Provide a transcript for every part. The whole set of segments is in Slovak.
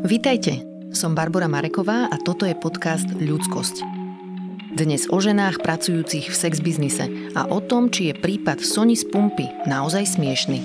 Vítajte, som Barbara Mareková a toto je podcast Ľudskosť. Dnes o ženách pracujúcich v sex biznise a o tom, či je prípad Sony z pumpy naozaj smiešný.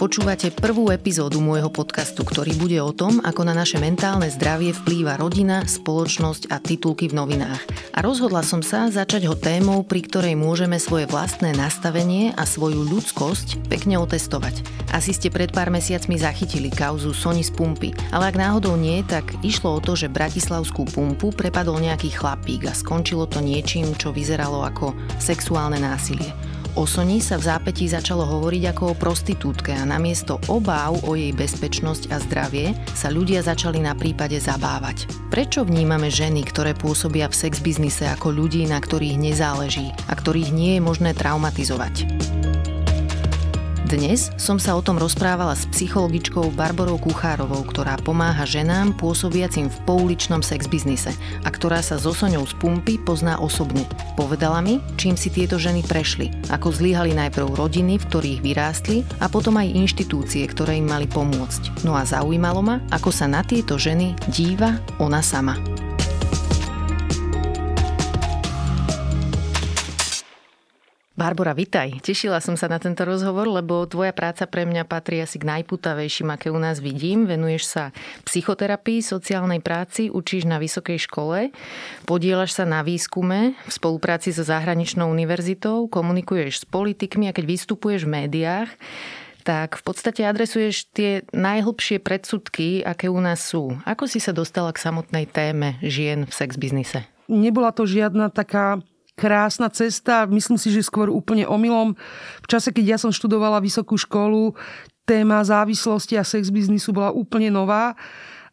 Počúvate prvú epizódu môjho podcastu, ktorý bude o tom, ako na naše mentálne zdravie vplýva rodina, spoločnosť a titulky v novinách. A rozhodla som sa začať ho témou, pri ktorej môžeme svoje vlastné nastavenie a svoju ľudskosť pekne otestovať. Asi ste pred pár mesiacmi zachytili kauzu Sony z pumpy, ale ak náhodou nie, tak išlo o to, že bratislavskú pumpu prepadol nejaký chlapík a skončilo to niečím, čo vyzeralo ako sexuálne násilie. O Soni sa v zápätí začalo hovoriť ako o prostitútke a namiesto obáv o jej bezpečnosť a zdravie sa ľudia začali na prípade zabávať. Prečo vnímame ženy, ktoré pôsobia v sex ako ľudí, na ktorých nezáleží a ktorých nie je možné traumatizovať? Dnes som sa o tom rozprávala s psychologičkou Barborou Kuchárovou, ktorá pomáha ženám pôsobiacim v pouličnom sex biznise a ktorá sa so Soňou z pumpy pozná osobne. Povedala mi, čím si tieto ženy prešli, ako zlyhali najprv rodiny, v ktorých vyrástli a potom aj inštitúcie, ktoré im mali pomôcť. No a zaujímalo ma, ako sa na tieto ženy díva ona sama. Barbara, vitaj. Tešila som sa na tento rozhovor, lebo tvoja práca pre mňa patrí asi k najputavejším, aké u nás vidím. Venuješ sa psychoterapii, sociálnej práci, učíš na vysokej škole, podielaš sa na výskume v spolupráci so zahraničnou univerzitou, komunikuješ s politikmi a keď vystupuješ v médiách, tak v podstate adresuješ tie najhlbšie predsudky, aké u nás sú. Ako si sa dostala k samotnej téme žien v sex biznise? Nebola to žiadna taká krásna cesta, myslím si, že skôr úplne omylom. V čase, keď ja som študovala vysokú školu, téma závislosti a sex biznisu bola úplne nová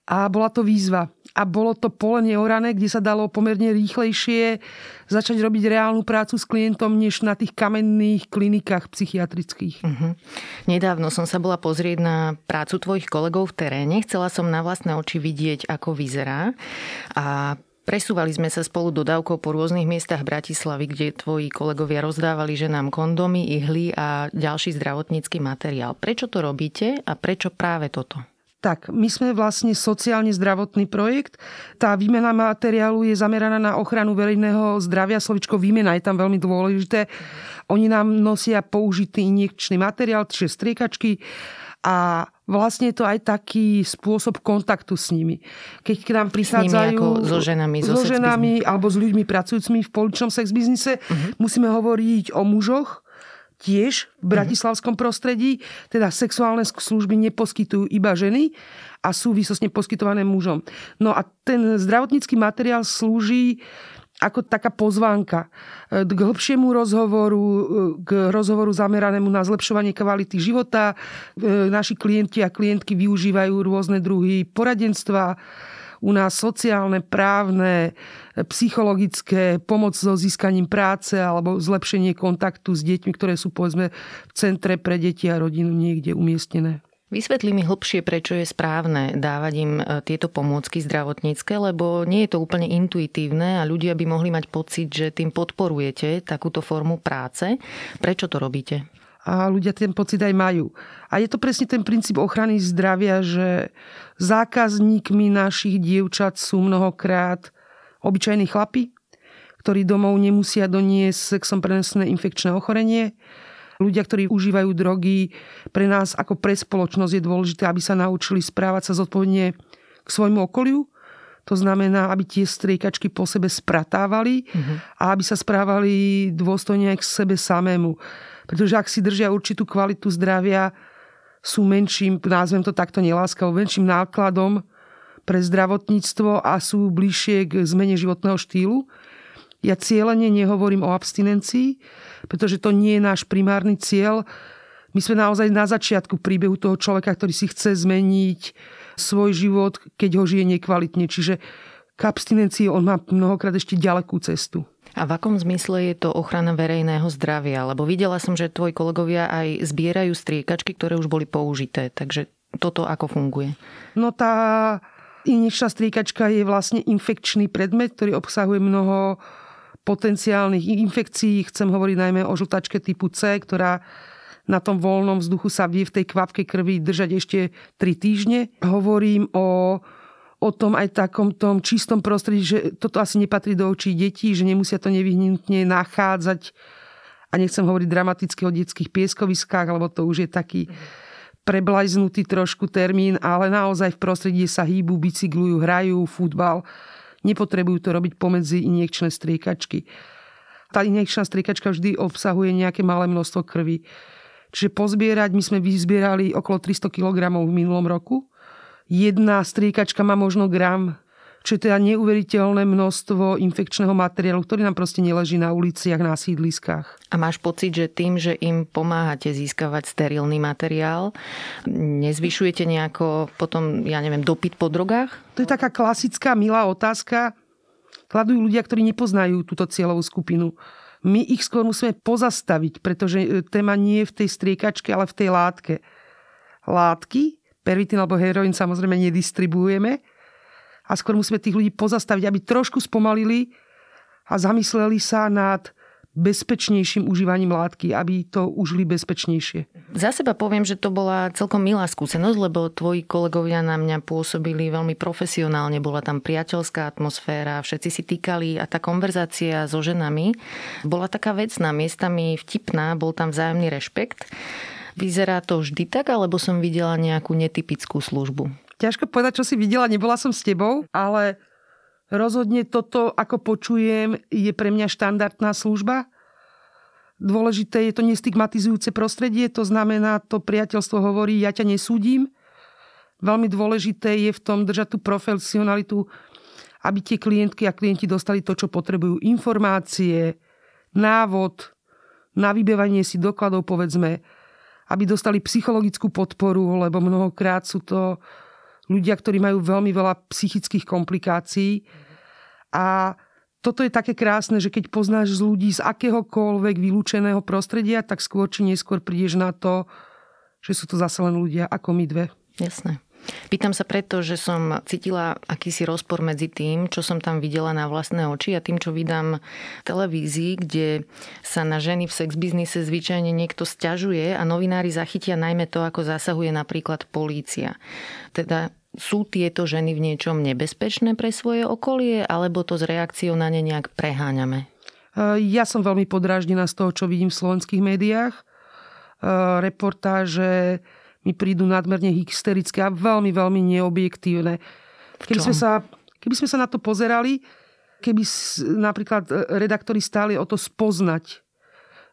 a bola to výzva. A bolo to pole neorané, kde sa dalo pomerne rýchlejšie začať robiť reálnu prácu s klientom, než na tých kamenných klinikách psychiatrických. Uh-huh. Nedávno som sa bola pozrieť na prácu tvojich kolegov v teréne. Chcela som na vlastné oči vidieť, ako vyzerá. A Presúvali sme sa spolu dodávkou po rôznych miestach Bratislavy, kde tvoji kolegovia rozdávali ženám kondomy, ihly a ďalší zdravotnícky materiál. Prečo to robíte a prečo práve toto? Tak, my sme vlastne sociálne zdravotný projekt. Tá výmena materiálu je zameraná na ochranu verejného zdravia. Slovičko výmena je tam veľmi dôležité. Oni nám nosia použitý injekčný materiál, čiže striekačky a vlastne je to aj taký spôsob kontaktu s nimi. Keď k nám prichádzajú... so ženami, so, so ženami alebo s ľuďmi pracujúcimi v poličnom sex biznise, uh-huh. musíme hovoriť o mužoch, tiež v mhm. bratislavskom prostredí, teda sexuálne služby neposkytujú iba ženy a sú výsostne poskytované mužom. No a ten zdravotnícky materiál slúži ako taká pozvánka e, k hĺbšiemu rozhovoru, e, k rozhovoru zameranému na zlepšovanie kvality života. E, naši klienti a klientky využívajú rôzne druhy poradenstva, u nás sociálne, právne, psychologické, pomoc so získaním práce alebo zlepšenie kontaktu s deťmi, ktoré sú povedzme v centre pre deti a rodinu niekde umiestnené. Vysvetli mi hlbšie, prečo je správne dávať im e, tieto pomôcky zdravotnícke, lebo nie je to úplne intuitívne a ľudia by mohli mať pocit, že tým podporujete takúto formu práce. Prečo to robíte? A ľudia ten pocit aj majú. A je to presne ten princíp ochrany zdravia, že zákazníkmi našich dievčat sú mnohokrát obyčajní chlapi, ktorí domov nemusia doniesť sexom prenesené infekčné ochorenie, ľudia, ktorí užívajú drogy, pre nás ako pre spoločnosť je dôležité, aby sa naučili správať sa zodpovedne k svojmu okoliu. To znamená, aby tie striekačky po sebe spratávali uh-huh. a aby sa správali dôstojne aj k sebe samému. Pretože ak si držia určitú kvalitu zdravia, sú menším, názvem to takto neláskavo, menším nákladom pre zdravotníctvo a sú bližšie k zmene životného štýlu. Ja cieľene nehovorím o abstinencii, pretože to nie je náš primárny cieľ. My sme naozaj na začiatku príbehu toho človeka, ktorý si chce zmeniť svoj život, keď ho žije nekvalitne. Čiže k abstinencii on má mnohokrát ešte ďalekú cestu. A v akom zmysle je to ochrana verejného zdravia? Lebo videla som, že tvoji kolegovia aj zbierajú striekačky, ktoré už boli použité. Takže toto ako funguje? No tá injekčná striekačka je vlastne infekčný predmet, ktorý obsahuje mnoho potenciálnych infekcií. Chcem hovoriť najmä o žltačke typu C, ktorá na tom voľnom vzduchu sa vie v tej kvapke krvi držať ešte 3 týždne. Hovorím o, o tom aj takom tom čistom prostredí, že toto asi nepatrí do očí detí, že nemusia to nevyhnutne nachádzať a nechcem hovoriť dramaticky o detských pieskoviskách, lebo to už je taký preblajznutý trošku termín, ale naozaj v prostredí sa hýbu, bicyklujú, hrajú futbal. Nepotrebujú to robiť pomedzi injekčné striekačky. Tá injekčná striekačka vždy obsahuje nejaké malé množstvo krvi. Čiže pozbierať, my sme vyzbierali okolo 300 kg v minulom roku. Jedna striekačka má možno gram, čo je teda neuveriteľné množstvo infekčného materiálu, ktorý nám proste neleží na uliciach, na sídliskách. A máš pocit, že tým, že im pomáhate získavať sterilný materiál, nezvyšujete nejako potom, ja neviem, dopyt po drogách? To je taká klasická, milá otázka. Kladujú ľudia, ktorí nepoznajú túto cieľovú skupinu my ich skôr musíme pozastaviť, pretože e, téma nie je v tej striekačke, ale v tej látke. Látky, pervitin alebo heroín samozrejme nedistribuujeme a skôr musíme tých ľudí pozastaviť, aby trošku spomalili a zamysleli sa nad bezpečnejším užívaním látky, aby to užili bezpečnejšie. Za seba poviem, že to bola celkom milá skúsenosť, lebo tvoji kolegovia na mňa pôsobili veľmi profesionálne, bola tam priateľská atmosféra, všetci si týkali a tá konverzácia so ženami bola taká vecná, miestami vtipná, bol tam vzájomný rešpekt. Vyzerá to vždy tak, alebo som videla nejakú netypickú službu? Ťažko povedať, čo si videla, nebola som s tebou, ale Rozhodne toto, ako počujem, je pre mňa štandardná služba. Dôležité je to nestigmatizujúce prostredie, to znamená, to priateľstvo hovorí, ja ťa nesúdim. Veľmi dôležité je v tom držať tú profesionalitu, aby tie klientky a klienti dostali to, čo potrebujú. Informácie, návod, na vybevanie si dokladov, povedzme, aby dostali psychologickú podporu, lebo mnohokrát sú to ľudia, ktorí majú veľmi veľa psychických komplikácií. A toto je také krásne, že keď poznáš z ľudí z akéhokoľvek vylúčeného prostredia, tak skôr či neskôr prídeš na to, že sú to zase len ľudia ako my dve. Jasné. Pýtam sa preto, že som cítila akýsi rozpor medzi tým, čo som tam videla na vlastné oči a tým, čo vydám televízii, kde sa na ženy v sex zvyčajne niekto stiažuje a novinári zachytia najmä to, ako zasahuje napríklad polícia. Teda sú tieto ženy v niečom nebezpečné pre svoje okolie, alebo to s reakciou na ne nejak preháňame? Ja som veľmi podráždená z toho, čo vidím v slovenských médiách. Reportáže mi prídu nadmerne hysterické a veľmi, veľmi neobjektívne. Keby sme, sa, keby sme sa na to pozerali, keby napríklad e, redaktori stáli o to spoznať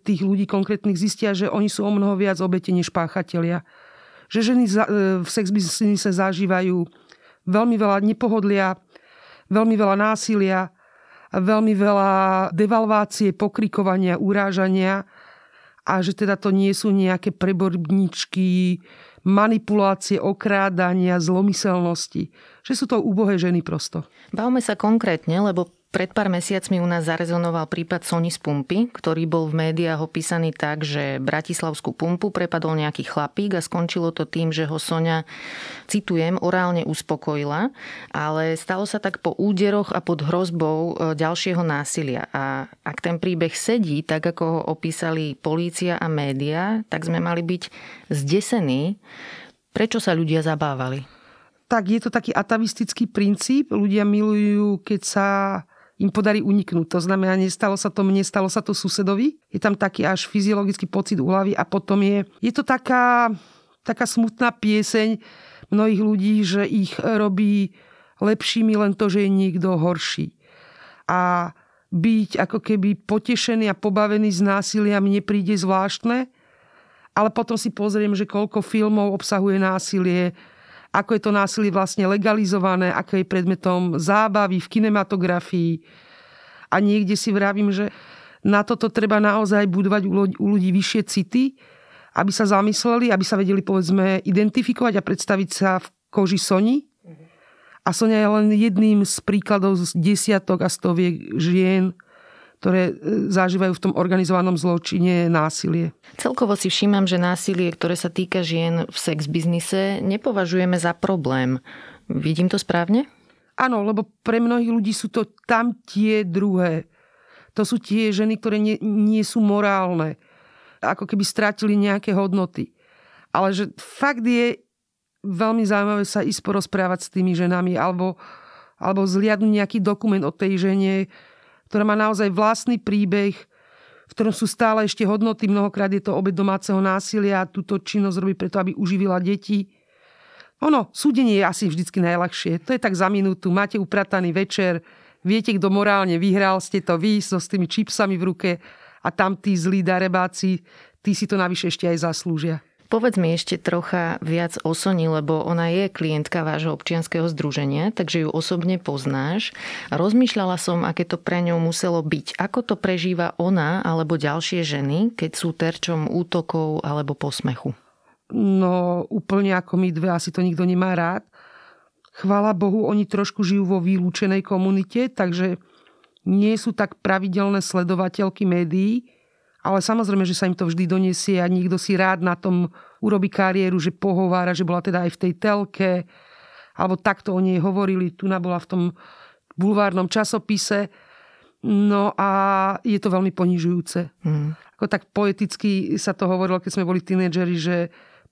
tých ľudí konkrétnych, zistia, že oni sú o mnoho viac obete než páchatelia. Že ženy e, v sex zažívajú veľmi veľa nepohodlia, veľmi veľa násilia, veľmi veľa devalvácie, pokrikovania, urážania a že teda to nie sú nejaké preborníčky, manipulácie, okrádania, zlomyselnosti. Že sú to úbohé ženy prosto. Bavme sa konkrétne, lebo pred pár mesiacmi u nás zarezonoval prípad Sony z pumpy, ktorý bol v médiách opísaný tak, že Bratislavskú pumpu prepadol nejaký chlapík a skončilo to tým, že ho Sonia, citujem, orálne uspokojila, ale stalo sa tak po úderoch a pod hrozbou e, ďalšieho násilia. A ak ten príbeh sedí, tak ako ho opísali polícia a média, tak sme mali byť zdesení, prečo sa ľudia zabávali tak je to taký atavistický princíp. Ľudia milujú, keď sa im podarí uniknúť. To znamená, nestalo sa to mne, stalo sa to susedovi. Je tam taký až fyziologický pocit úlavy a potom je, je to taká, taká smutná pieseň mnohých ľudí, že ich robí lepšími len to, že je niekto horší. A byť ako keby potešený a pobavený z násilia mne príde zvláštne, ale potom si pozriem, že koľko filmov obsahuje násilie, ako je to násilie vlastne legalizované, ako je predmetom zábavy v kinematografii. A niekde si vravím, že na toto treba naozaj budovať u ľudí vyššie city, aby sa zamysleli, aby sa vedeli povedzme identifikovať a predstaviť sa v koži Soni. A Sonia je len jedným z príkladov z desiatok a stoviek žien, ktoré e, zažívajú v tom organizovanom zločine násilie. Celkovo si všímam, že násilie, ktoré sa týka žien v sex biznise, nepovažujeme za problém. Vidím to správne? Áno, lebo pre mnohých ľudí sú to tam tie druhé. To sú tie ženy, ktoré nie, nie sú morálne. ako keby strátili nejaké hodnoty. Ale že fakt je veľmi zaujímavé sa ísť porozprávať s tými ženami alebo, alebo zliadnúť nejaký dokument o tej žene, ktorá má naozaj vlastný príbeh, v ktorom sú stále ešte hodnoty. Mnohokrát je to obed domáceho násilia a túto činnosť robí preto, aby uživila deti. Ono, súdenie je asi vždycky najľahšie. To je tak za minútu. Máte uprataný večer, viete, kto morálne vyhral, ste to vy so s tými čipsami v ruke a tam tí zlí darebáci, tí si to navyše ešte aj zaslúžia. Povedz mi ešte trocha viac o Soni, lebo ona je klientka vášho občianského združenia, takže ju osobne poznáš. Rozmýšľala som, aké to pre ňou muselo byť. Ako to prežíva ona alebo ďalšie ženy, keď sú terčom útokov alebo posmechu? No úplne ako my dve, asi to nikto nemá rád. Chvála Bohu, oni trošku žijú vo vylúčenej komunite, takže nie sú tak pravidelné sledovateľky médií, ale samozrejme, že sa im to vždy donesie a niekto si rád na tom urobí kariéru, že pohovára, že bola teda aj v tej telke, alebo takto o nej hovorili. Tu bola v tom bulvárnom časopise. No a je to veľmi ponižujúce. Mm. Ako tak poeticky sa to hovorilo, keď sme boli tínedžeri, že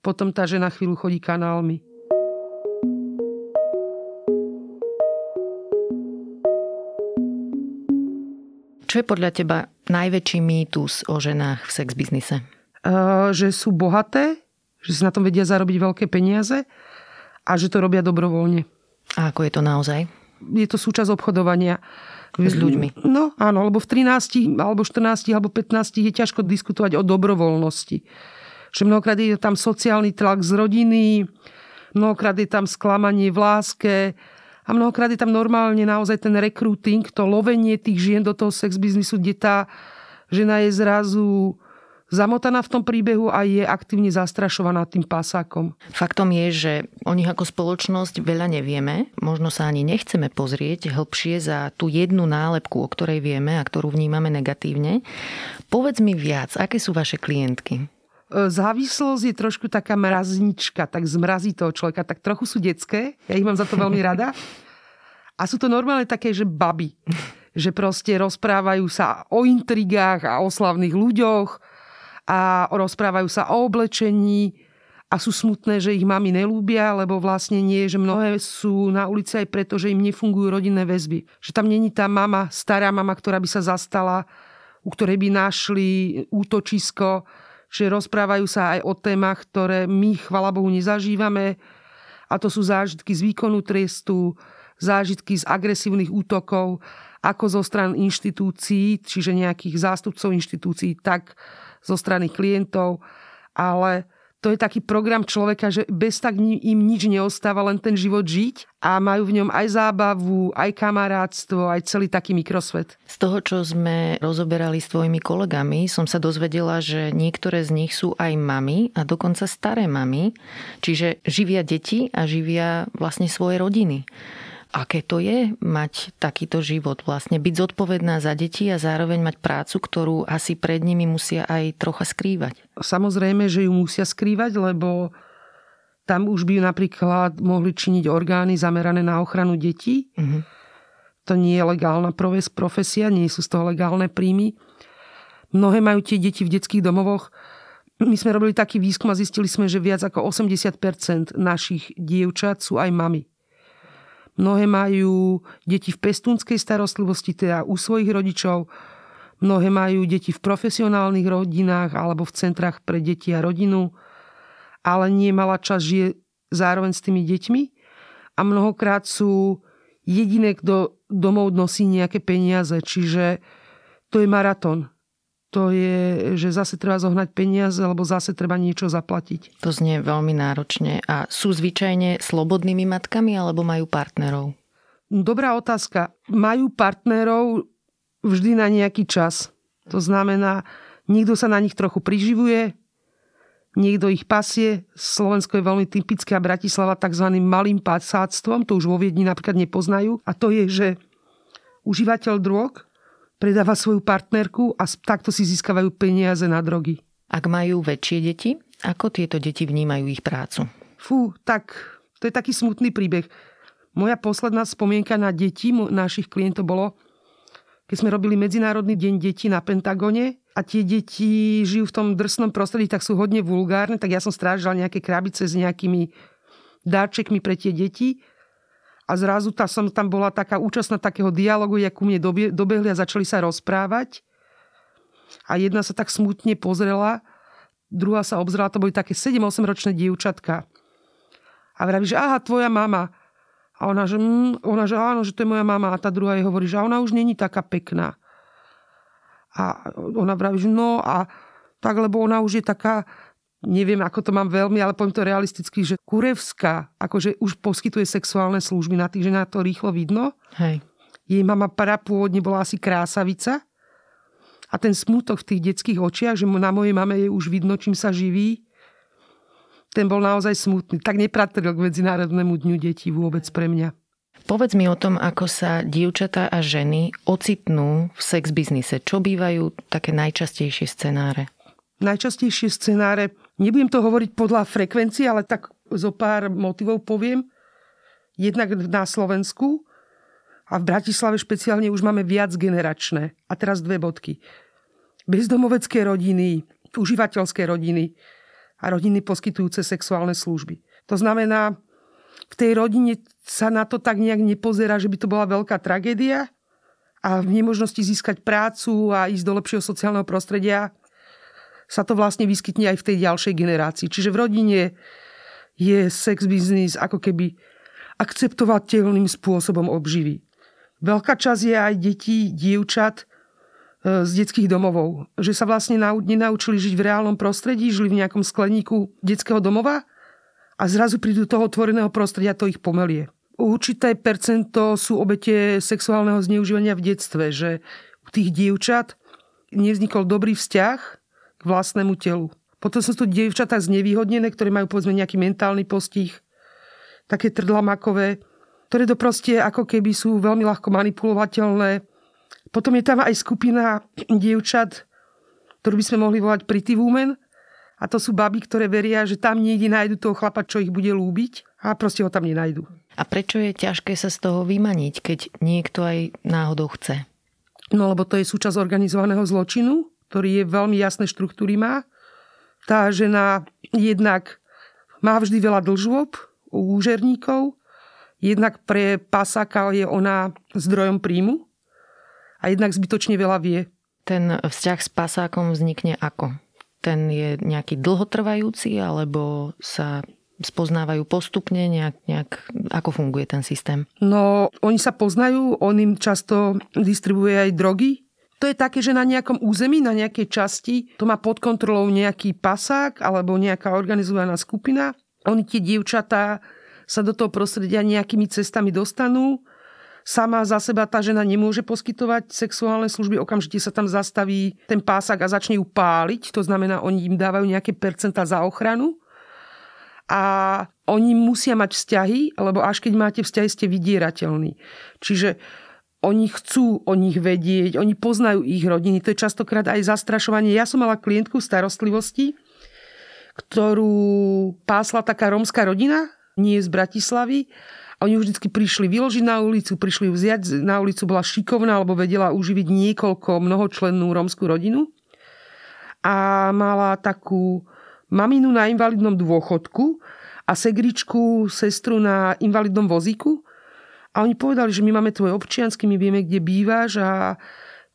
potom tá žena chvíľu chodí kanálmi. Čo je podľa teba najväčší mýtus o ženách v sex biznise? Uh, že sú bohaté, že si na tom vedia zarobiť veľké peniaze a že to robia dobrovoľne. A ako je to naozaj? Je to súčasť obchodovania. S ľuďmi. No áno, lebo v 13, alebo 14, alebo 15 je ťažko diskutovať o dobrovoľnosti. Že mnohokrát je tam sociálny tlak z rodiny, mnohokrát je tam sklamanie v láske, a mnohokrát je tam normálne naozaj ten recruiting, to lovenie tých žien do toho sex biznisu, kde tá žena je zrazu zamotaná v tom príbehu a je aktívne zastrašovaná tým pasákom. Faktom je, že o nich ako spoločnosť veľa nevieme, možno sa ani nechceme pozrieť hĺbšie za tú jednu nálepku, o ktorej vieme a ktorú vnímame negatívne. Povedz mi viac, aké sú vaše klientky? E, závislosť je trošku taká mraznička, tak zmrazí toho človeka, tak trochu sú detské, ja ich mám za to veľmi rada. A sú to normálne také, že baby, že proste rozprávajú sa o intrigách a o slavných ľuďoch a rozprávajú sa o oblečení a sú smutné, že ich mami nelúbia, lebo vlastne nie, že mnohé sú na ulici aj preto, že im nefungujú rodinné väzby. Že tam není tá mama, stará mama, ktorá by sa zastala, u ktorej by našli útočisko, že rozprávajú sa aj o témach, ktoré my, chvala Bohu, nezažívame. A to sú zážitky z výkonu trestu, zážitky z agresívnych útokov, ako zo stran inštitúcií, čiže nejakých zástupcov inštitúcií, tak zo strany klientov. Ale to je taký program človeka, že bez tak im nič neostáva, len ten život žiť a majú v ňom aj zábavu, aj kamarátstvo, aj celý taký mikrosvet. Z toho, čo sme rozoberali s tvojimi kolegami, som sa dozvedela, že niektoré z nich sú aj mami a dokonca staré mami, čiže živia deti a živia vlastne svoje rodiny aké to je mať takýto život, vlastne byť zodpovedná za deti a zároveň mať prácu, ktorú asi pred nimi musia aj trocha skrývať. Samozrejme, že ju musia skrývať, lebo tam už by napríklad mohli činiť orgány zamerané na ochranu detí. Mm-hmm. To nie je legálna profesia, nie sú z toho legálne príjmy. Mnohé majú tie deti v detských domovoch. My sme robili taký výskum a zistili sme, že viac ako 80% našich dievčat sú aj mami. Mnohé majú deti v pestúnskej starostlivosti, teda u svojich rodičov. Mnohé majú deti v profesionálnych rodinách alebo v centrách pre deti a rodinu. Ale nie malá časť žije zároveň s tými deťmi. A mnohokrát sú jediné, kto domov nosí nejaké peniaze. Čiže to je maratón to je, že zase treba zohnať peniaze, alebo zase treba niečo zaplatiť. To znie veľmi náročne. A sú zvyčajne slobodnými matkami, alebo majú partnerov? Dobrá otázka. Majú partnerov vždy na nejaký čas. To znamená, niekto sa na nich trochu priživuje, niekto ich pasie. Slovensko je veľmi typické a Bratislava tzv. malým pasáctvom, to už vo Viedni napríklad nepoznajú. A to je, že užívateľ drog predáva svoju partnerku a takto si získavajú peniaze na drogy. Ak majú väčšie deti, ako tieto deti vnímajú ich prácu? Fú, tak to je taký smutný príbeh. Moja posledná spomienka na deti našich klientov bolo, keď sme robili Medzinárodný deň detí na Pentagone a tie deti žijú v tom drsnom prostredí, tak sú hodne vulgárne, tak ja som strážila nejaké krabice s nejakými dáčekmi pre tie deti a zrazu tá som tam bola taká účastná takého dialogu, jak ku mne dobehli a začali sa rozprávať a jedna sa tak smutne pozrela, druhá sa obzrela, to boli také 7-8 ročné dievčatka. A vraví, že aha, tvoja mama. A ona, že, mm, ona, že áno, že to je moja mama. A tá druhá jej hovorí, že ona už není taká pekná. A ona vraví, že no a tak, lebo ona už je taká, neviem, ako to mám veľmi, ale poviem to realisticky, že kurevská, akože už poskytuje sexuálne služby na tých, že na to rýchlo vidno. Hej. Jej mama para pôvodne bola asi krásavica. A ten smutok v tých detských očiach, že na mojej mame je už vidno, čím sa živí, ten bol naozaj smutný. Tak nepratril k Medzinárodnému dňu detí vôbec pre mňa. Povedz mi o tom, ako sa dievčatá a ženy ocitnú v sex biznise. Čo bývajú také najčastejšie scenáre? Najčastejšie scenáre, nebudem to hovoriť podľa frekvencie, ale tak zo pár motivov poviem. Jednak na Slovensku a v Bratislave špeciálne už máme viac generačné. A teraz dve bodky. Bezdomovecké rodiny, užívateľské rodiny a rodiny poskytujúce sexuálne služby. To znamená, v tej rodine sa na to tak nejak nepozerá, že by to bola veľká tragédia a v nemožnosti získať prácu a ísť do lepšieho sociálneho prostredia sa to vlastne vyskytne aj v tej ďalšej generácii. Čiže v rodine je sex business ako keby akceptovateľným spôsobom obživy. Veľká časť je aj detí, dievčat e, z detských domovov. Že sa vlastne nenaučili žiť v reálnom prostredí, žili v nejakom skleníku detského domova a zrazu prídu toho otvoreného prostredia, to ich pomelie. Určité percento sú obete sexuálneho zneužívania v detstve, že u tých dievčat nevznikol dobrý vzťah k vlastnému telu. Potom sú tu dievčatá znevýhodnené, ktoré majú povedzme nejaký mentálny postih, také trdlamakové, ktoré to proste ako keby sú veľmi ľahko manipulovateľné. Potom je tam aj skupina dievčat, ktorú by sme mohli volať pretty women, a to sú baby, ktoré veria, že tam niekde nájdu toho chlapa, čo ich bude lúbiť a proste ho tam nenajdu. A prečo je ťažké sa z toho vymaniť, keď niekto aj náhodou chce? No lebo to je súčasť organizovaného zločinu, ktorý je veľmi jasné štruktúry má. Tá žena jednak má vždy veľa dlžôb u úžerníkov, jednak pre pasáka je ona zdrojom príjmu a jednak zbytočne veľa vie. Ten vzťah s pasákom vznikne ako? ten je nejaký dlhotrvajúci alebo sa spoznávajú postupne, nejak, nejak, ako funguje ten systém? No, oni sa poznajú, on im často distribuje aj drogy. To je také, že na nejakom území, na nejakej časti, to má pod kontrolou nejaký pasák alebo nejaká organizovaná skupina. Oni tie dievčatá sa do toho prostredia nejakými cestami dostanú sama za seba tá žena nemôže poskytovať sexuálne služby, okamžite sa tam zastaví ten pásák a začne ju páliť, to znamená, oni im dávajú nejaké percentá za ochranu a oni musia mať vzťahy, lebo až keď máte vzťahy, ste vydierateľní. Čiže oni chcú o nich vedieť, oni poznajú ich rodiny, to je častokrát aj zastrašovanie. Ja som mala klientku starostlivosti, ktorú pásla taká rómska rodina, nie z Bratislavy, a oni vždy prišli vyložiť na ulicu, prišli ju vziať na ulicu, bola šikovná, alebo vedela uživiť niekoľko mnohočlennú rómskú rodinu. A mala takú maminu na invalidnom dôchodku a segričku, sestru na invalidnom vozíku. A oni povedali, že my máme tvoj občiansky, my vieme, kde bývaš a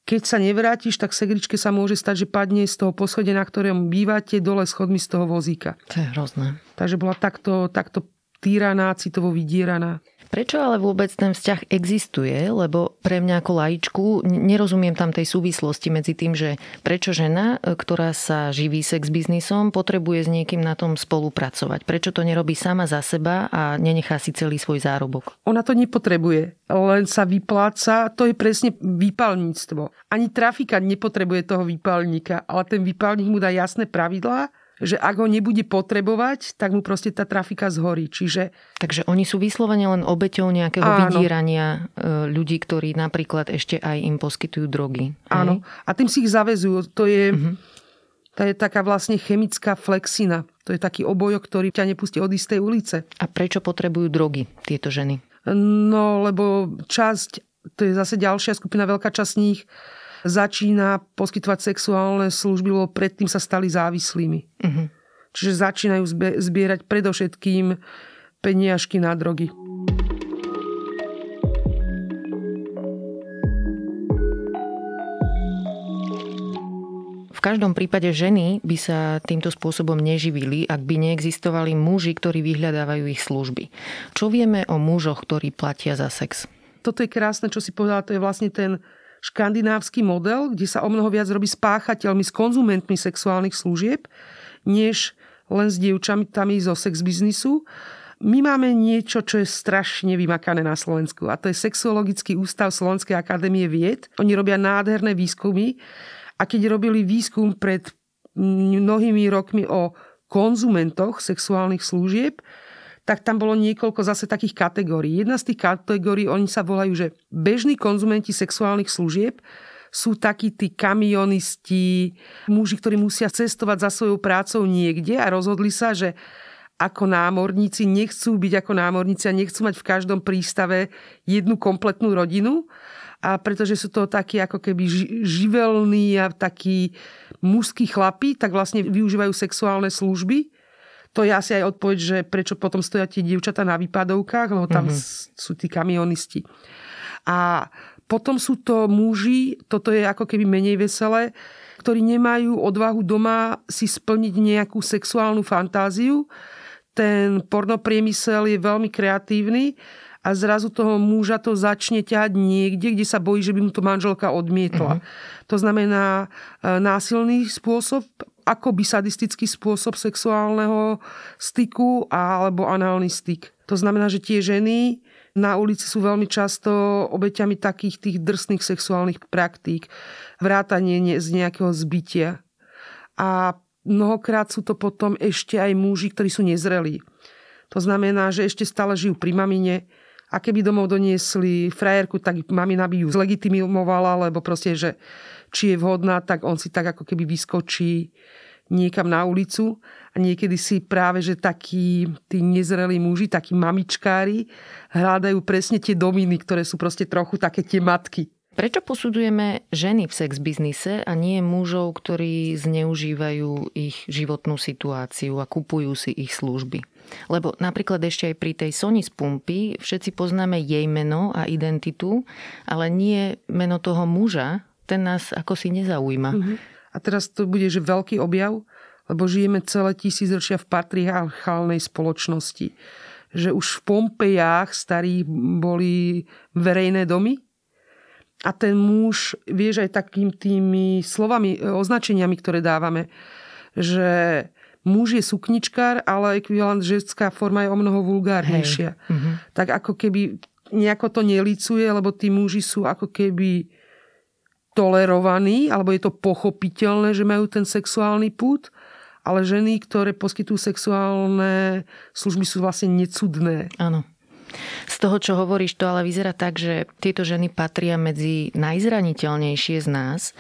keď sa nevrátiš, tak segričke sa môže stať, že padne z toho poschodia, na ktorom bývate, dole schodmi z toho vozíka. To je hrozné. Takže bola takto, takto týraná, citovo vydieraná. Prečo ale vôbec ten vzťah existuje? Lebo pre mňa ako laičku nerozumiem tam tej súvislosti medzi tým, že prečo žena, e, ktorá sa živí sex biznisom, potrebuje s niekým na tom spolupracovať. Prečo to nerobí sama za seba a nenechá si celý svoj zárobok? Ona to nepotrebuje, len sa vypláca. To je presne výpalníctvo. Ani trafikant nepotrebuje toho výpalníka, ale ten výpalník mu dá jasné pravidlá, že ak ho nebude potrebovať, tak mu proste tá trafika zhorí. Čiže... Takže oni sú vyslovene len obeťou nejakého Áno. vydierania e, ľudí, ktorí napríklad ešte aj im poskytujú drogy. Hej? Áno. A tým si ich zavezujú. To je, uh-huh. to je taká vlastne chemická flexina. To je taký obojok, ktorý ťa nepustí od istej ulice. A prečo potrebujú drogy tieto ženy? No, lebo časť, to je zase ďalšia skupina, veľká časť nich začína poskytovať sexuálne služby, lebo predtým sa stali závislými. Uh-huh. Čiže začínajú zbierať predovšetkým peniažky na drogy. V každom prípade ženy by sa týmto spôsobom neživili, ak by neexistovali muži, ktorí vyhľadávajú ich služby. Čo vieme o mužoch, ktorí platia za sex? Toto je krásne, čo si povedala, to je vlastne ten škandinávsky model, kde sa o mnoho viac robí s páchateľmi, s konzumentmi sexuálnych služieb, než len s dievčatami zo sex biznisu. My máme niečo, čo je strašne vymakané na Slovensku a to je Sexuologický ústav Slovenskej akadémie vied. Oni robia nádherné výskumy a keď robili výskum pred mnohými rokmi o konzumentoch sexuálnych služieb, tak tam bolo niekoľko zase takých kategórií. Jedna z tých kategórií, oni sa volajú, že bežní konzumenti sexuálnych služieb sú takí tí kamionisti, muži, ktorí musia cestovať za svojou prácou niekde a rozhodli sa, že ako námorníci nechcú byť ako námorníci a nechcú mať v každom prístave jednu kompletnú rodinu, a pretože sú to takí ako keby živelní a takí mužskí chlapí, tak vlastne využívajú sexuálne služby. To je asi aj odpoveď, že prečo potom stoja tie dievčatá na výpadovkách, lebo tam mm-hmm. sú tí kamionisti. A potom sú to muži, toto je ako keby menej veselé, ktorí nemajú odvahu doma si splniť nejakú sexuálnu fantáziu. Ten pornopriemysel je veľmi kreatívny a zrazu toho muža to začne ťahať niekde, kde sa bojí, že by mu to manželka odmietla. Uh-huh. To znamená e, násilný spôsob, akoby sadistický spôsob sexuálneho styku alebo análny styk. To znamená, že tie ženy na ulici sú veľmi často obeťami takých tých drsných sexuálnych praktík. Vrátanie z nejakého zbytia. A mnohokrát sú to potom ešte aj muži, ktorí sú nezrelí. To znamená, že ešte stále žijú pri mamine, a keby domov doniesli frajerku, tak mamina by ju zlegitimovala, lebo proste, že či je vhodná, tak on si tak ako keby vyskočí niekam na ulicu a niekedy si práve, že takí tí nezrelí muži, takí mamičkári hľadajú presne tie dominy, ktoré sú proste trochu také tie matky. Prečo posudujeme ženy v sex biznise a nie mužov, ktorí zneužívajú ich životnú situáciu a kupujú si ich služby? Lebo napríklad ešte aj pri tej Sony z pumpy všetci poznáme jej meno a identitu, ale nie meno toho muža, ten nás ako si nezaujíma. Uh-huh. A teraz to bude, že veľký objav, lebo žijeme celé tisícročia v patriarchálnej spoločnosti. Že už v Pompejách starých boli verejné domy, a ten muž, vieš, aj takým tými slovami, označeniami, ktoré dávame, že muž je sukničkár, ale ekvivalent ženská forma je o mnoho vulgárnejšia. Uh-huh. Tak ako keby nejako to nelicuje, lebo tí muži sú ako keby tolerovaní, alebo je to pochopiteľné, že majú ten sexuálny pút, ale ženy, ktoré poskytujú sexuálne služby, sú vlastne necudné. Áno. Z toho, čo hovoríš, to ale vyzerá tak, že tieto ženy patria medzi najzraniteľnejšie z nás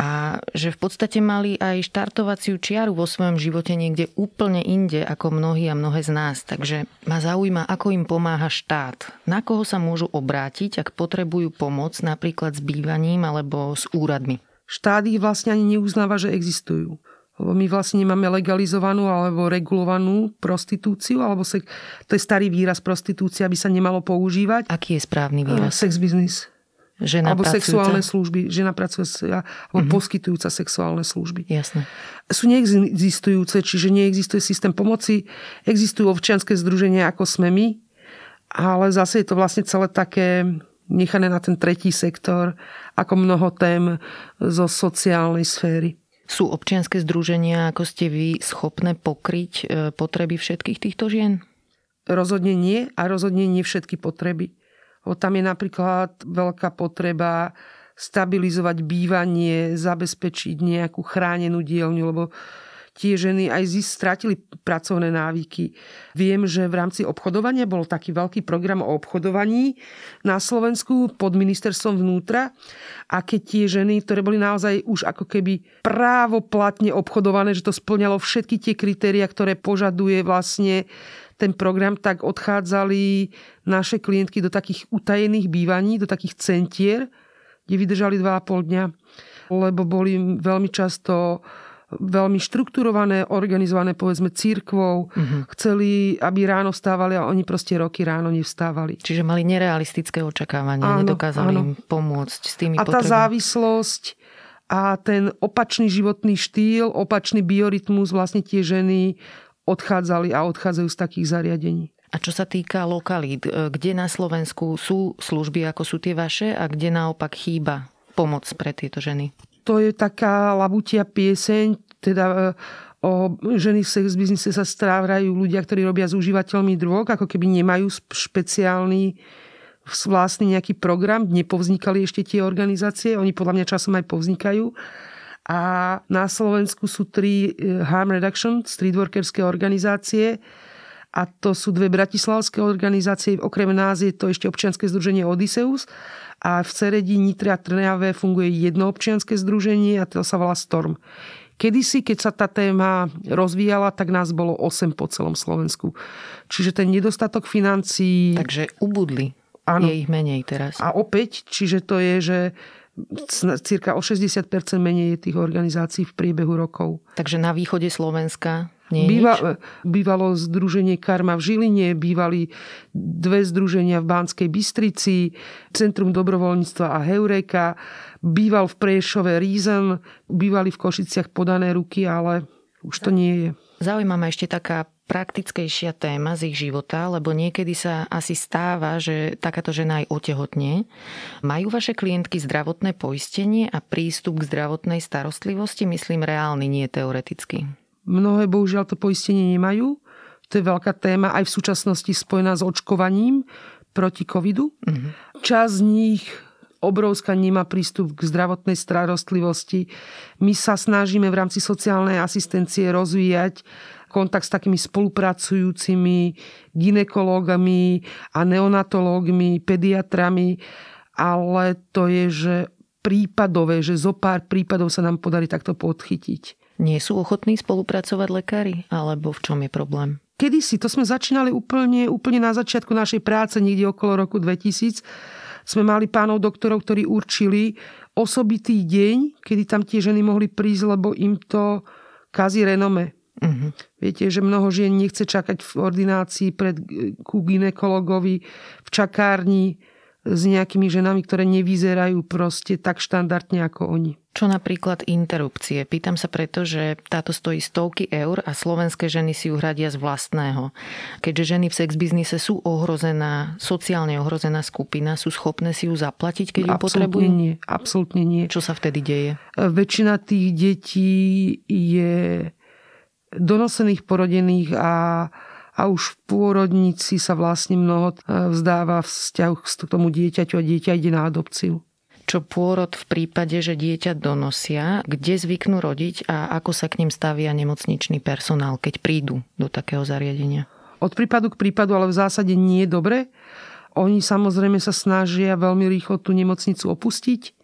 a že v podstate mali aj štartovaciu čiaru vo svojom živote niekde úplne inde ako mnohí a mnohé z nás. Takže ma zaujíma, ako im pomáha štát. Na koho sa môžu obrátiť, ak potrebujú pomoc napríklad s bývaním alebo s úradmi? Štát ich vlastne ani neuznáva, že existujú. Lebo my vlastne nemáme legalizovanú alebo regulovanú prostitúciu, alebo se, to je starý výraz prostitúcia, by sa nemalo používať. Aký je správny výraz? Sex business. Žena alebo pracujúca. sexuálne služby. Žena pracuje alebo uh-huh. poskytujúca sexuálne služby. Jasne. Sú neexistujúce, čiže neexistuje systém pomoci. Existujú občianske združenia, ako sme my, ale zase je to vlastne celé také nechané na ten tretí sektor, ako mnoho tém zo sociálnej sféry. Sú občianske združenia, ako ste vy, schopné pokryť e, potreby všetkých týchto žien? Rozhodne nie a rozhodne nie všetky potreby. Tam je napríklad veľká potreba stabilizovať bývanie, zabezpečiť nejakú chránenú dielňu, lebo tie ženy aj stratili pracovné návyky. Viem, že v rámci obchodovania bol taký veľký program o obchodovaní na Slovensku pod ministerstvom vnútra a keď tie ženy, ktoré boli naozaj už ako keby právoplatne obchodované, že to splňalo všetky tie kritéria, ktoré požaduje vlastne ten program, tak odchádzali naše klientky do takých utajených bývaní, do takých centier, kde vydržali 2,5 dňa, lebo boli veľmi často veľmi štrukturované, organizované povedzme církvou. Uh-huh. Chceli, aby ráno vstávali a oni proste roky ráno nevstávali. Čiže mali nerealistické očakávania, áno, nedokázali áno. im pomôcť s tými A potrebami. tá závislosť a ten opačný životný štýl, opačný biorytmus, vlastne tie ženy odchádzali a odchádzajú z takých zariadení. A čo sa týka lokalít, e, kde na Slovensku sú služby, ako sú tie vaše a kde naopak chýba pomoc pre tieto ženy? To je taká labutia pieseň, teda e, o ženy v sex biznise sa strávajú ľudia, ktorí robia s užívateľmi drog, ako keby nemajú špeciálny vlastný nejaký program, nepovznikali ešte tie organizácie, oni podľa mňa časom aj povznikajú. A na Slovensku sú tri e, harm reduction, streetworkerské organizácie, a to sú dve bratislavské organizácie, okrem nás je to ešte občianske združenie Odysseus a v Ceredi, Nitre a Trnave funguje jedno občianske združenie a to sa volá Storm. Kedysi, keď sa tá téma rozvíjala, tak nás bolo 8 po celom Slovensku. Čiže ten nedostatok financií... Takže ubudli. Áno. Je ich menej teraz. A opäť, čiže to je, že cirka o 60% menej je tých organizácií v priebehu rokov. Takže na východe Slovenska nie Býva, bývalo združenie Karma v Žiline, bývali dve združenia v Banskej Bystrici, Centrum dobrovoľníctva a Heureka, býval v Prešove Reason, bývali v Košiciach podané ruky, ale už to nie je. Zaujíma ma ešte taká praktickejšia téma z ich života, lebo niekedy sa asi stáva, že takáto žena aj otehotne. Majú vaše klientky zdravotné poistenie a prístup k zdravotnej starostlivosti, myslím reálny, nie teoreticky? Mnohé bohužiaľ to poistenie nemajú. To je veľká téma aj v súčasnosti spojená s očkovaním proti covidu. Mm-hmm. Čas z nich obrovská nemá prístup k zdravotnej starostlivosti. My sa snažíme v rámci sociálnej asistencie rozvíjať kontakt s takými spolupracujúcimi ginekológami a neonatológmi, pediatrami, ale to je, že prípadové, že zo pár prípadov sa nám podarí takto podchytiť. Nie sú ochotní spolupracovať lekári? Alebo v čom je problém? Kedysi, to sme začínali úplne, úplne na začiatku našej práce, niekde okolo roku 2000, sme mali pánov doktorov, ktorí určili osobitý deň, kedy tam tie ženy mohli prísť, lebo im to kazí renome. Uh-huh. Viete, že mnoho žien nechce čakať v ordinácii pred, ku ginekologovi v čakárni s nejakými ženami, ktoré nevyzerajú proste tak štandardne ako oni. Čo napríklad interrupcie? Pýtam sa preto, že táto stojí stovky eur a slovenské ženy si ju hradia z vlastného. Keďže ženy v sex biznise sú ohrozená, sociálne ohrozená skupina, sú schopné si ju zaplatiť, keď ju absolutne potrebujú? nie, absolútne nie. Čo sa vtedy deje? Väčšina tých detí je donosených, porodených a, a už v pôrodnici sa vlastne mnoho e, vzdáva vzťahu k tomu dieťaťu a dieťa ide na adopciu. Čo pôrod v prípade, že dieťa donosia, kde zvyknú rodiť a ako sa k ním stavia nemocničný personál, keď prídu do takého zariadenia? Od prípadu k prípadu, ale v zásade nie je dobre. Oni samozrejme sa snažia veľmi rýchlo tú nemocnicu opustiť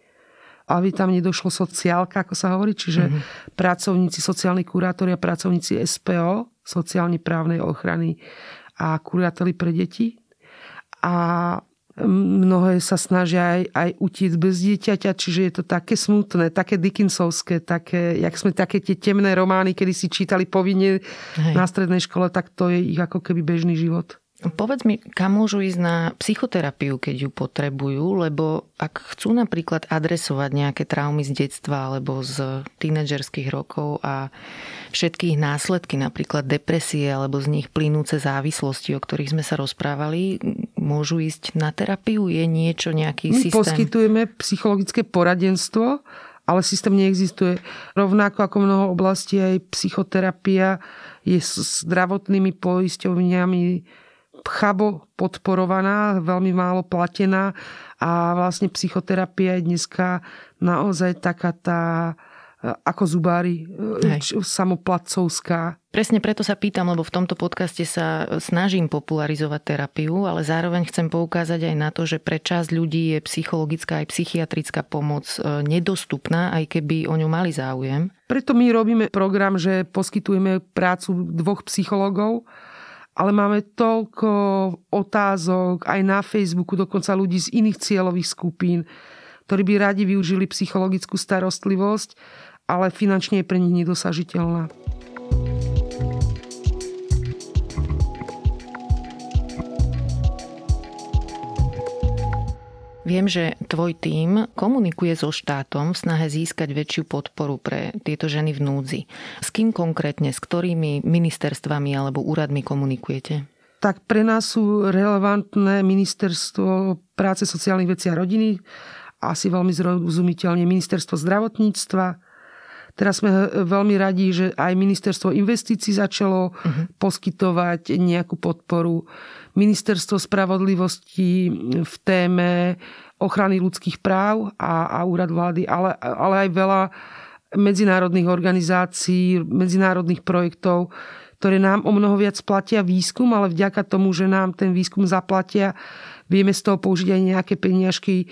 aby tam nedošlo sociálka, ako sa hovorí, čiže mm-hmm. pracovníci, sociálni kurátori a pracovníci SPO, sociálne právnej ochrany a kurátori pre deti. A mnohé sa snažia aj, aj utiec bez dieťaťa, čiže je to také smutné, také Dickinsovské, také, jak sme také tie temné romány, kedy si čítali povinne Hej. na strednej škole, tak to je ich ako keby bežný život. Povedz mi, kam môžu ísť na psychoterapiu, keď ju potrebujú, lebo ak chcú napríklad adresovať nejaké traumy z detstva alebo z tínedžerských rokov a všetkých následky, napríklad depresie alebo z nich plynúce závislosti, o ktorých sme sa rozprávali, môžu ísť na terapiu? Je niečo, nejaký My systém? poskytujeme psychologické poradenstvo, ale systém neexistuje. Rovnako ako mnoho oblastí aj psychoterapia je s zdravotnými poisťovniami chabo podporovaná, veľmi málo platená a vlastne psychoterapia je dneska naozaj taká tá e, ako zubári, e, Hej. samoplatcovská. Presne preto sa pýtam, lebo v tomto podcaste sa snažím popularizovať terapiu, ale zároveň chcem poukázať aj na to, že pre časť ľudí je psychologická aj psychiatrická pomoc e, nedostupná, aj keby o ňu mali záujem. Preto my robíme program, že poskytujeme prácu dvoch psychológov, ale máme toľko otázok aj na Facebooku, dokonca ľudí z iných cieľových skupín. ktorí by radi využili psychologickú starostlivosť, ale finančne je pre nich nedosažiteľná. Viem, že tvoj tím komunikuje so štátom v snahe získať väčšiu podporu pre tieto ženy v núdzi. S kým konkrétne, s ktorými ministerstvami alebo úradmi komunikujete? Tak pre nás sú relevantné ministerstvo práce, sociálnych vecí a rodiny, asi veľmi zrozumiteľne ministerstvo zdravotníctva, Teraz sme veľmi radi, že aj ministerstvo investícií začalo uh-huh. poskytovať nejakú podporu. Ministerstvo spravodlivosti v téme ochrany ľudských práv a, a úrad vlády, ale, ale aj veľa medzinárodných organizácií, medzinárodných projektov, ktoré nám o mnoho viac platia výskum, ale vďaka tomu, že nám ten výskum zaplatia, vieme z toho použiť aj nejaké peniažky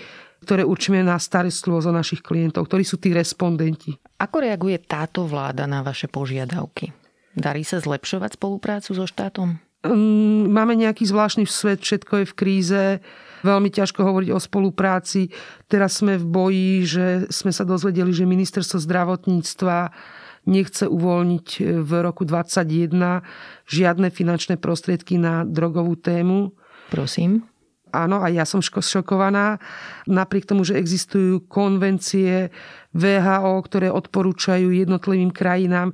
ktoré určíme na starostlivosť o našich klientov, ktorí sú tí respondenti. Ako reaguje táto vláda na vaše požiadavky? Darí sa zlepšovať spoluprácu so štátom? Mm, máme nejaký zvláštny svet, všetko je v kríze, veľmi ťažko hovoriť o spolupráci. Teraz sme v boji, že sme sa dozvedeli, že ministerstvo zdravotníctva nechce uvoľniť v roku 2021 žiadne finančné prostriedky na drogovú tému. Prosím áno, a ja som šokovaná. Napriek tomu, že existujú konvencie VHO, ktoré odporúčajú jednotlivým krajinám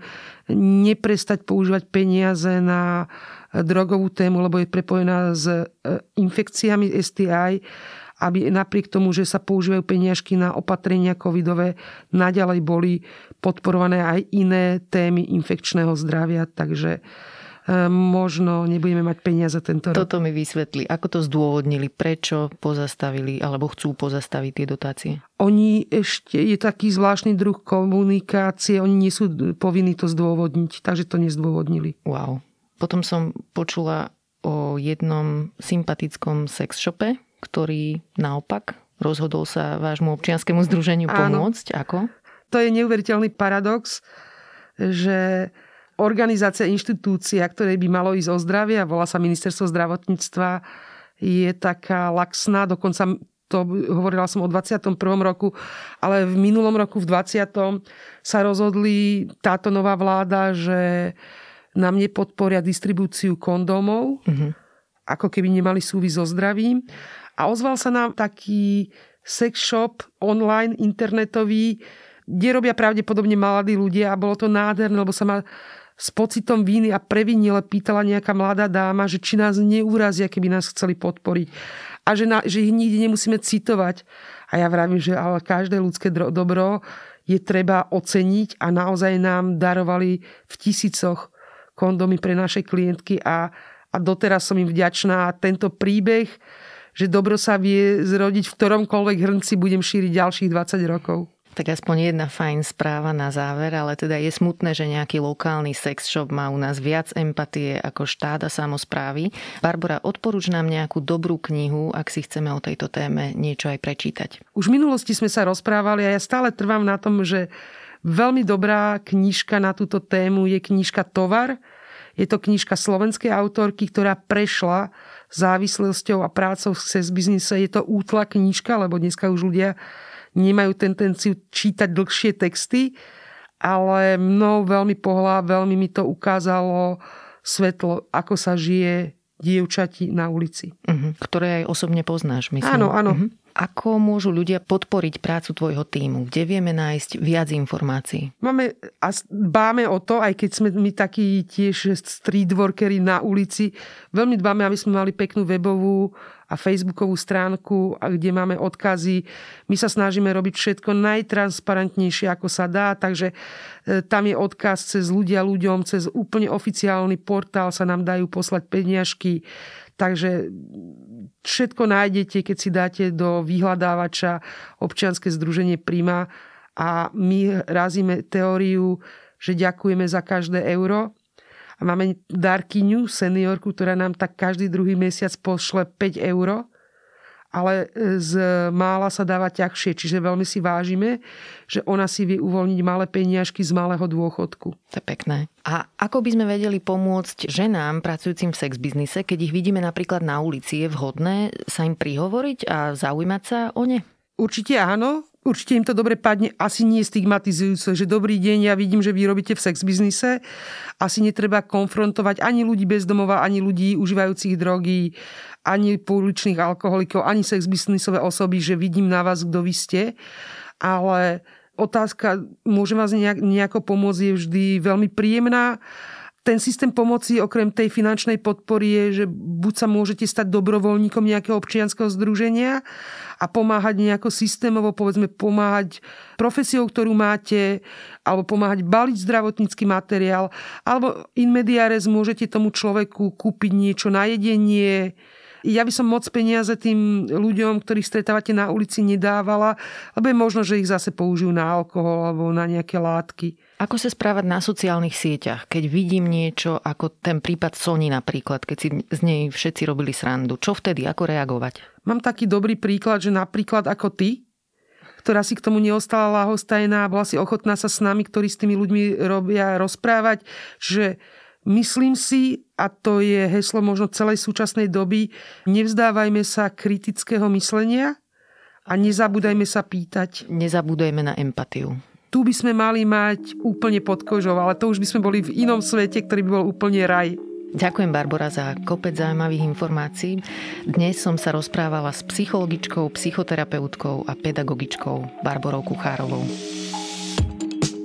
neprestať používať peniaze na drogovú tému, lebo je prepojená s e, infekciami STI, aby napriek tomu, že sa používajú peniažky na opatrenia covidové, naďalej boli podporované aj iné témy infekčného zdravia. Takže možno nebudeme mať peniaze tento rok. Toto mi vysvetli. Ako to zdôvodnili? Prečo pozastavili alebo chcú pozastaviť tie dotácie? Oni ešte, je taký zvláštny druh komunikácie, oni nie sú povinní to zdôvodniť, takže to nezdôvodnili. Wow. Potom som počula o jednom sympatickom sex shope, ktorý naopak rozhodol sa vášmu občianskému združeniu pomôcť. Áno. Ako? To je neuveriteľný paradox, že organizácia, inštitúcia, ktorej by malo ísť o zdravie a volá sa Ministerstvo zdravotníctva, je taká laxná, dokonca to hovorila som o 21. roku, ale v minulom roku, v 20. sa rozhodli táto nová vláda, že nám nepodporia distribúciu kondómov, mm-hmm. ako keby nemali súvisť so zdravím. A ozval sa nám taký sex shop online, internetový, kde robia pravdepodobne mladí ľudia a bolo to nádherné, lebo sa ma s pocitom víny a previnile pýtala nejaká mladá dáma, že či nás neúrazia, keby nás chceli podporiť. A že, na, že ich nikdy nemusíme citovať. A ja vravím, že ale každé ľudské dobro je treba oceniť a naozaj nám darovali v tisícoch kondomy pre naše klientky a, a doteraz som im vďačná. A tento príbeh, že dobro sa vie zrodiť v ktoromkoľvek hrnci, budem šíriť ďalších 20 rokov. Tak aspoň jedna fajn správa na záver, ale teda je smutné, že nejaký lokálny sex shop má u nás viac empatie ako štát a samozprávy. Barbara, odporúč nám nejakú dobrú knihu, ak si chceme o tejto téme niečo aj prečítať. Už v minulosti sme sa rozprávali a ja stále trvám na tom, že veľmi dobrá knižka na túto tému je knižka Tovar. Je to knižka slovenskej autorky, ktorá prešla závislosťou a prácou v sex biznise. Je to útla knižka, lebo dneska už ľudia nemajú tendenciu čítať dlhšie texty, ale mnou veľmi pohľa, veľmi mi to ukázalo svetlo, ako sa žije dievčati na ulici. Uh-huh. Ktoré aj osobne poznáš, myslím. Áno, áno. Uh-huh. Ako môžu ľudia podporiť prácu tvojho týmu? Kde vieme nájsť viac informácií? Máme a dbáme o to, aj keď sme my takí tiež streetworkery na ulici, veľmi dbáme, aby sme mali peknú webovú a facebookovú stránku, kde máme odkazy. My sa snažíme robiť všetko najtransparentnejšie, ako sa dá, takže e, tam je odkaz cez ľudia ľuďom, cez úplne oficiálny portál sa nám dajú poslať peniažky. Takže všetko nájdete, keď si dáte do vyhľadávača občianske združenie Prima a my razíme teóriu, že ďakujeme za každé euro. A máme darkyňu, seniorku, ktorá nám tak každý druhý mesiac pošle 5 eur, ale e, z mála sa dáva ťažšie, čiže veľmi si vážime, že ona si vie uvoľniť malé peniažky z malého dôchodku. To je pekné. A ako by sme vedeli pomôcť ženám pracujúcim v sex biznise, keď ich vidíme napríklad na ulici, je vhodné sa im prihovoriť a zaujímať sa o ne? určite áno, určite im to dobre padne, asi nie stigmatizujúce, že dobrý deň, ja vidím, že vy robíte v sex biznise. Asi netreba konfrontovať ani ľudí bezdomova, ani ľudí užívajúcich drogy, ani pouličných alkoholikov, ani sex biznisové osoby, že vidím na vás, kto vy ste. Ale otázka, môže vás nejako pomôcť, je vždy veľmi príjemná ten systém pomoci okrem tej finančnej podpory je, že buď sa môžete stať dobrovoľníkom nejakého občianského združenia a pomáhať nejako systémovo, povedzme pomáhať profesiou, ktorú máte, alebo pomáhať baliť zdravotnícky materiál, alebo in mediares môžete tomu človeku kúpiť niečo na jedenie, ja by som moc peniaze tým ľuďom, ktorých stretávate na ulici, nedávala, lebo je možno, že ich zase použijú na alkohol alebo na nejaké látky. Ako sa správať na sociálnych sieťach, keď vidím niečo ako ten prípad Sony napríklad, keď si z nej všetci robili srandu? Čo vtedy? Ako reagovať? Mám taký dobrý príklad, že napríklad ako ty, ktorá si k tomu neostala lahostajná a bola si ochotná sa s nami, ktorí s tými ľuďmi robia, rozprávať, že Myslím si, a to je heslo možno celej súčasnej doby, nevzdávajme sa kritického myslenia a nezabúdajme sa pýtať. Nezabúdajme na empatiu. Tu by sme mali mať úplne pod kožou, ale to už by sme boli v inom svete, ktorý by bol úplne raj. Ďakujem Barbara za kopec zaujímavých informácií. Dnes som sa rozprávala s psychologičkou, psychoterapeutkou a pedagogičkou Barborou Kuchárovou.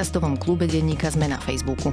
podcastovom klube denníka Sme na Facebooku.